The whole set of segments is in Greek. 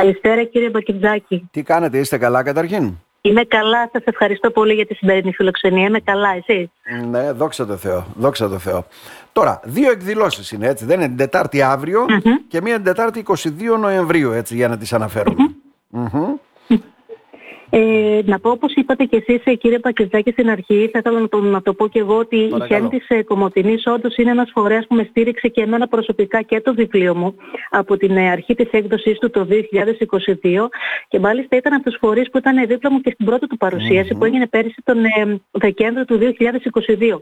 Καλησπέρα κύριε Μπακιτζάκη. Τι κάνετε, είστε καλά καταρχήν; Είμαι καλά, σας ευχαριστώ πολύ για τη σημερινή φιλοξενία. Είμαι καλά, εσύ; Ναι, δόξα τω Θεώ, δόξα τω Θεώ. Τώρα, δύο εκδηλώσεις είναι έτσι, δεν είναι την Τετάρτη και μία την Τετάρτη 22 Νοεμβρίου, έτσι, για να τις αναφερουμε ε, να πω όπως είπατε και εσείς ε, κύριε Πακεζάκη στην αρχή, θα ήθελα να το, να το πω και εγώ ότι η Χέντη της ε, Κομωτινής όντως είναι ένας φορέας που με στήριξε και εμένα προσωπικά και το βιβλίο μου από την ε, αρχή της έκδοσης του το 2022 και μάλιστα ήταν από τους φορείς που ήταν δίπλα μου και στην πρώτη του παρουσίαση που έγινε πέρυσι τον Δεκέμβριο του 2022.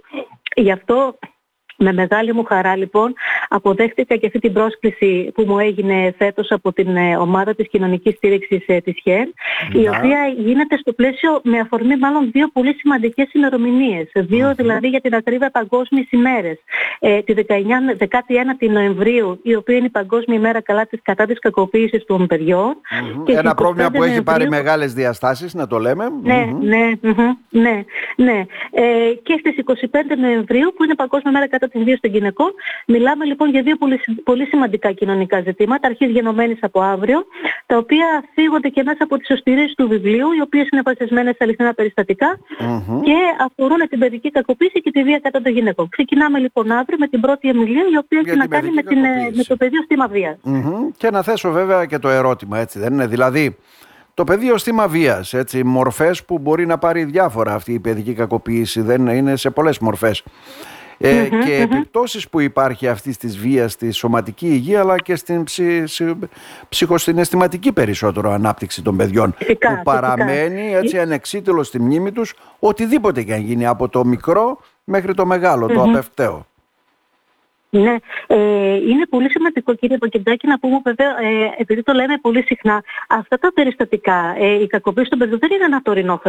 Γι' αυτό με μεγάλη μου χαρά λοιπόν αποδέχτηκα και αυτή την πρόσκληση που μου έγινε φέτος από την ε, ομάδα της κοινωνικής στήριξης ε, της ΧΕΝ η οποία γίνεται στο πλαίσιο με αφορμή μάλλον δύο πολύ σημαντικές ημερομηνίες. Δύο δηλαδή για την ακρίβεια παγκόσμιες ημέρες. Ε, τη 19, 19η Νοεμβρίου η οποία είναι η Παγκόσμια ημέρα καλά της, κατά της κακοποίησης των παιδιών. Και Ένα πρόβλημα που έχει πάρει μεγάλες διαστάσεις να το λέμε. Ναι, ναι, ναι, ναι. Ε, και στις 25 Νοεμβρίου που είναι Παγκόσμια μέρα κατά της βίας των γυναικών. Μιλάμε λοιπόν για δύο πολύ, πολύ σημαντικά κοινωνικά ζητήματα, αρχής γενομένης από αύριο, τα οποία φύγονται και μέσα από τις οστηρίες του βιβλίου, οι οποίες είναι βασισμένες σε αληθινά και αφορούν την παιδική κακοποίηση και τη βία κατά των γυναικών. Ξεκινάμε λοιπόν αύριο με την πρώτη εμιλία, η οποία έχει να κάνει με, την, ε, με το πεδίο στήμα Και να θέσω βέβαια και το ερώτημα, έτσι δεν είναι. Δηλαδή, το πεδίο στήμα βίας, έτσι, μορφές που μπορεί να πάρει διάφορα αυτή η παιδική κακοποίηση, δεν είναι σε πολλές μορφές ε, και επιπτώσεις που υπάρχει αυτή της βίας στη σωματική υγεία αλλά και στην ψη, ψυχοσυναισθηματική περισσότερο ανάπτυξη των παιδιών που παραμένει έτσι ανεξίτηλος στη μνήμη τους οτιδήποτε και αν γίνει από το μικρό μέχρι το μεγάλο, το απευταίο. Ναι, ε, είναι πολύ σημαντικό κύριε Πακεντάκη να πούμε βέβαια, ε, επειδή το λέμε πολύ συχνά, αυτά τα περιστατικά, ε, η κακοποίηση των παιδιών δεν είναι ένα τωρινό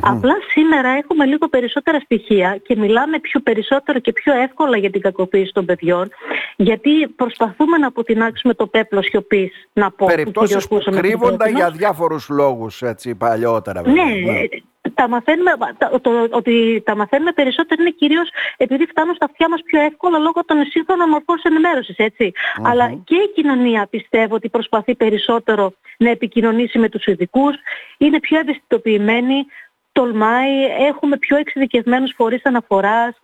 Απλά σήμερα έχουμε λίγο περισσότερα στοιχεία και μιλάμε πιο περισσότερο και πιο εύκολα για την κακοποίηση των παιδιών, γιατί προσπαθούμε να αποτινάξουμε το πέπλο σιωπής, να πω. Περιπτώσεις που κρύβονταν για διάφορους λόγους έτσι παλιότερα. Βέβαια. Ναι, ναι τα μαθαίνουμε, το, ότι τα μαθαίνουμε περισσότερο είναι κυρίως επειδή φτάνουν στα αυτιά μας πιο εύκολα λόγω των σύγχρονων μορφών ενημέρωσης, Αλλά και η κοινωνία πιστεύω ότι προσπαθεί περισσότερο να επικοινωνήσει με τους ειδικούς, είναι πιο ευαισθητοποιημένη, τολμάει, έχουμε πιο εξειδικευμένους φορείς αναφοράς,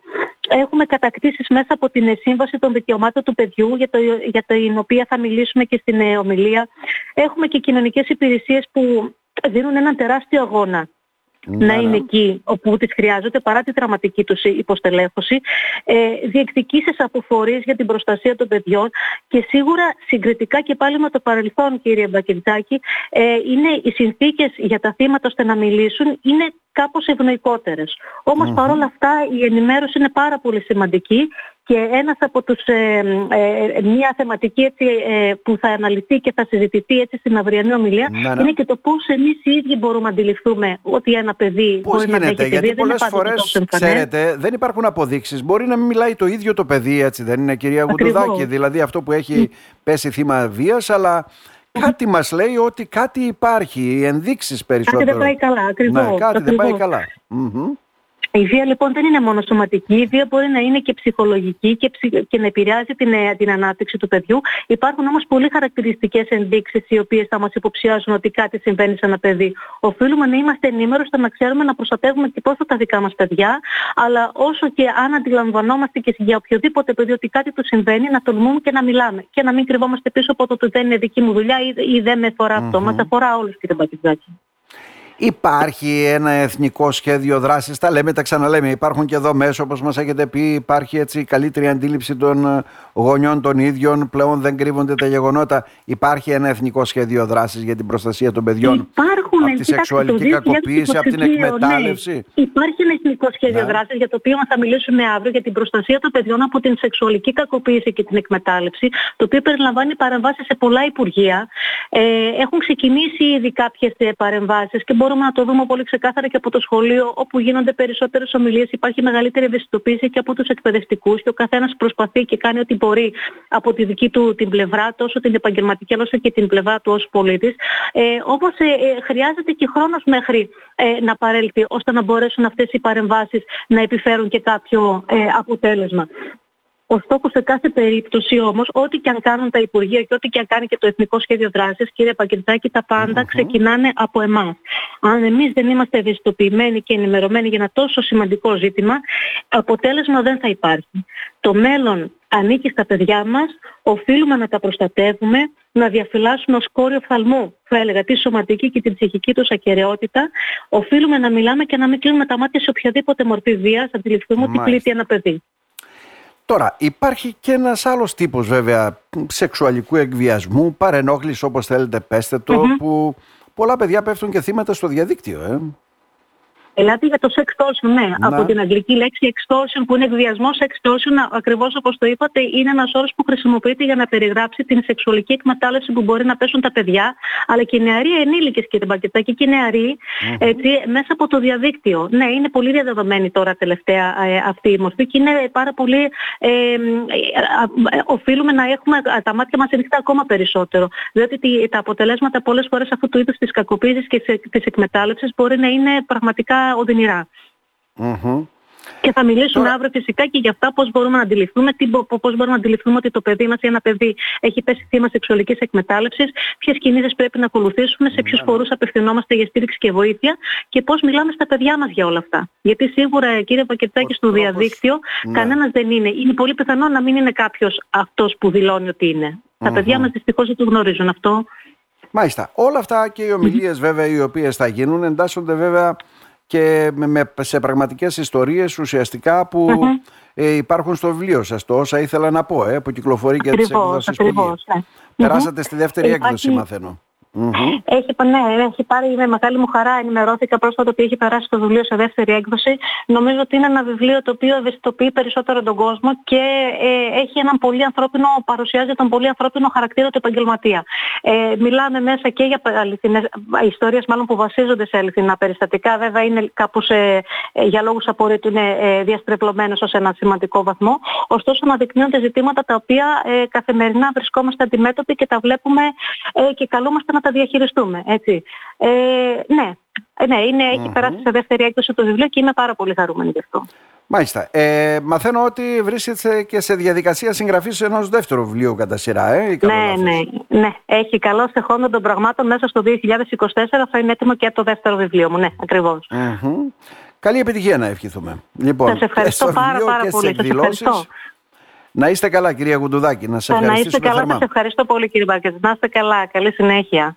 έχουμε κατακτήσεις μέσα από την Σύμβαση των Δικαιωμάτων του Παιδιού, για, το, για την οποία θα μιλήσουμε και στην ε, ομιλία. Έχουμε και κοινωνικές υπηρεσίες που δίνουν έναν τεράστιο αγώνα να είναι εκεί όπου τις χρειάζονται παρά τη δραματική τους υποστελέχωση, ε, διεκδικήσεις από φορείς για την προστασία των παιδιών και σίγουρα συγκριτικά και πάλι με το παρελθόν κύριε Μπακεντζάκη ε, είναι οι συνθήκες για τα θύματα ώστε να μιλήσουν είναι κάπως ευνοϊκότερες. Όμως παρόλα αυτά η ενημέρωση είναι πάρα πολύ σημαντική και ένας από τους, ε, ε, μια θεματική έτσι, ε, που θα αναλυθεί και θα συζητηθεί έτσι στην αυριανή ομιλία ναι, ναι. είναι και το πώς εμείς οι ίδιοι μπορούμε να αντιληφθούμε ότι ένα παιδί πώς μπορεί γίνεται, να γιατί πολλές φορές, ξέρετε, δεν υπάρχουν αποδείξεις. Μπορεί να μην μιλάει το ίδιο το παιδί, έτσι δεν είναι κυρία Γουδουδάκη, δηλαδή αυτό που έχει πέσει θύμα βίας, αλλά κάτι μας λέει ότι κάτι υπάρχει, ενδείξεις περισσότερο. Κάτι δεν πάει καλά, ακριβώς. Ναι, κάτι δεν πάει καλά. Η βία λοιπόν δεν είναι μόνο σωματική, η βία μπορεί να είναι και ψυχολογική και, και να επηρεάζει την, ε, την ανάπτυξη του παιδιού. Υπάρχουν όμως πολύ χαρακτηριστικές ενδείξεις οι οποίες θα μας υποψιάζουν ότι κάτι συμβαίνει σε ένα παιδί. Οφείλουμε να είμαστε ενήμεροι ώστε να ξέρουμε να προστατεύουμε και τόσο τα δικά μας παιδιά, αλλά όσο και αν αντιλαμβανόμαστε και για οποιοδήποτε παιδί ότι κάτι του συμβαίνει, να τολμούμε και να μιλάμε και να μην κρυβόμαστε πίσω από το ότι δεν είναι δική μου δουλειά ή, ή δεν με αφορά αυτό. Μας αφορά όλους κύριε Μπατιζάκη. Υπάρχει ένα εθνικό σχέδιο δράσης. Τα λέμε, τα ξαναλέμε. Υπάρχουν και εδώ μέσα, όπως μας έχετε πει, υπάρχει έτσι καλύτερη αντίληψη των ε, γονιών των ίδιων. Πλέον δεν κρύβονται τα γεγονότα. Υπάρχει ένα εθνικό σχέδιο δράσης για την προστασία των παιδιών Υπάρχουν, από τη σεξουαλική κακοποίηση, από την εκμετάλλευση. Ναι. Υπάρχει ένα εθνικό σχέδιο ναι. δράσης για το οποίο θα μιλήσουμε αύριο για την προστασία των παιδιών από την σεξουαλική κακοποίηση και την εκμετάλλευση, το οποίο περιλαμβάνει παρεμβάσεις σε πολλά υπουργεία. Ε, έχουν ξεκινήσει ήδη κάποιες παρεμβάσεις και μπορούμε να το δούμε πολύ ξεκάθαρα και από το σχολείο, όπου γίνονται περισσότερες ομιλίες, υπάρχει μεγαλύτερη ευαισθητοποίηση και από τους εκπαιδευτικούς και ο καθένας προσπαθεί και κάνει ό,τι μπορεί από τη δική του την πλευρά, τόσο την επαγγελματική όσο και την πλευρά του ως πολίτης. Ε, Όμω ε, ε, χρειάζεται και χρόνος μέχρι ε, να παρέλθει ώστε να μπορέσουν αυτές οι παρεμβάσεις να επιφέρουν και κάποιο ε, αποτέλεσμα. Ο στόχος σε κάθε περίπτωση όμως, ό,τι και αν κάνουν τα Υπουργεία και ό,τι και αν κάνει και το Εθνικό Σχέδιο Δράσης, κύριε Παγκεντάκη, τα παντα ξεκινάνε από εμάς. Αν εμείς δεν είμαστε ευαισθητοποιημένοι και ενημερωμένοι για ένα τόσο σημαντικό ζήτημα, αποτέλεσμα δεν θα υπάρχει. Το μέλλον ανήκει στα παιδιά μας, οφείλουμε να τα προστατεύουμε, να διαφυλάσσουμε ως κόριο φθαλμού, θα έλεγα, τη σωματική και την ψυχική τους ακαιρεότητα, οφείλουμε να μιλάμε και να μην κλείνουμε τα μάτια σε οποιαδήποτε μορφή βίας, αντιληφθούμε ότι πλήττει ένα παιδί. Τώρα υπάρχει και ένας άλλος τύπος βέβαια σεξουαλικού εκβιασμού, παρενόχληση όπως θέλετε πέστε το, που πολλά παιδιά πέφτουν και θύματα στο διαδίκτυο. Ε. Ελάτε για το sextortion, ναι. Από την αγγλική λέξη extortion που είναι εκβιασμός, sextortion ακριβώς όπως το είπατε είναι ένας όρος που χρησιμοποιείται για να περιγράψει την σεξουαλική εκμετάλλευση που μπορεί να πέσουν τα παιδιά αλλά και οι νεαροί ενήλικες κύριε Μπακετάκη και οι νεαροί έτσι, μέσα από το διαδίκτυο. Ναι, είναι πολύ διαδεδομένη τώρα τελευταία ε, αυτή η μορφή και είναι πάρα πολύ ε, ε, οφείλουμε να έχουμε τα μάτια μας ανοιχτά ακόμα περισσότερο. Διότι τα αποτελέσματα πολλές φορές αυτού του είδους της κακοποίησης και της εκμετάλλευσης μπορεί να είναι πραγματικά οδυνηρά. Και θα μιλήσουμε Τώρα... αύριο φυσικά και για αυτά πώς μπορούμε να αντιληφθούμε, τι, πώς μπορούμε να αντιληφθούμε ότι το παιδί μας ή ένα παιδί έχει πέσει θύμα σεξουαλικής εκμετάλλευσης, ποιες κινήσεις πρέπει να ακολουθήσουμε, σε ποιους ναι, ναι. φορούς απευθυνόμαστε για στήριξη και βοήθεια και πώς μιλάμε στα παιδιά μας για όλα αυτά. Γιατί σίγουρα κύριε Πακετάκη στο διαδίκτυο ναι. κανένας δεν είναι. Είναι πολύ πιθανό να μην είναι κάποιος αυτός που δηλώνει ότι είναι. Τα παιδιά μας δυστυχώς δεν το γνωρίζουν αυτό. Μάλιστα. Όλα αυτά και οι ομιλίες βέβαια οι οποίες θα γίνουν εντάσσονται βέβαια και με, σε πραγματικές ιστορίες ουσιαστικά που ε, υπάρχουν στο βιβλίο σας. Το όσα ήθελα να πω, ε, που κυκλοφορεί και τις εκδόσεις του Περάσατε στη δεύτερη έκδοση, μαθαίνω. Mm-hmm. Έχει, ναι, έχει πάρει με μεγάλη μου χαρά. Ενημερώθηκα πρόσφατα ότι έχει περάσει το βιβλίο σε δεύτερη έκδοση. Νομίζω ότι είναι ένα βιβλίο το οποίο ευαισθητοποιεί περισσότερο τον κόσμο και ε, έχει έναν πολύ ανθρώπινο, παρουσιάζει τον πολύ ανθρώπινο χαρακτήρα του επαγγελματία. Ε, μιλάμε μέσα και για αληθινές, ιστορίες μάλλον που βασίζονται σε αληθινά περιστατικά. Βέβαια είναι κάπως ε, ε, για λόγους απορρίτου είναι ε, διαστρεβλωμένος ως ένα σημαντικό βαθμό. Ωστόσο αναδεικνύονται ζητήματα τα οποία ε, καθημερινά βρισκόμαστε αντιμέτωποι και τα βλέπουμε ε, και καλούμαστε να τα διαχειριστούμε. Έτσι. Ε, ναι, ε, ναι είναι, έχει περάσει σε δεύτερη έκδοση το βιβλίο και είμαι πάρα πολύ χαρούμενη γι' αυτό. Μάλιστα. Ε, μαθαίνω ότι βρίσκεται και σε διαδικασία συγγραφής ενός δεύτερου βιβλίου κατά σειρά, ε, ναι, ναι, ναι. Έχει καλό στεχόντων των πραγμάτων μέσα στο 2024 θα είναι έτοιμο και το δεύτερο βιβλίο μου. Ναι, ακριβώς. Καλή επιτυχία να ευχηθούμε. Λοιπόν, Σας ευχαριστώ πάρα, πάρα πολύ. Σας ευχαριστώ. Να είστε καλά κυρία Γουντουδάκη, να σε ευχαριστήσω. Να είστε καλά, σας ευχαριστώ πολύ κύριε Μπάρκετ. Να είστε καλά, καλή συνέχεια.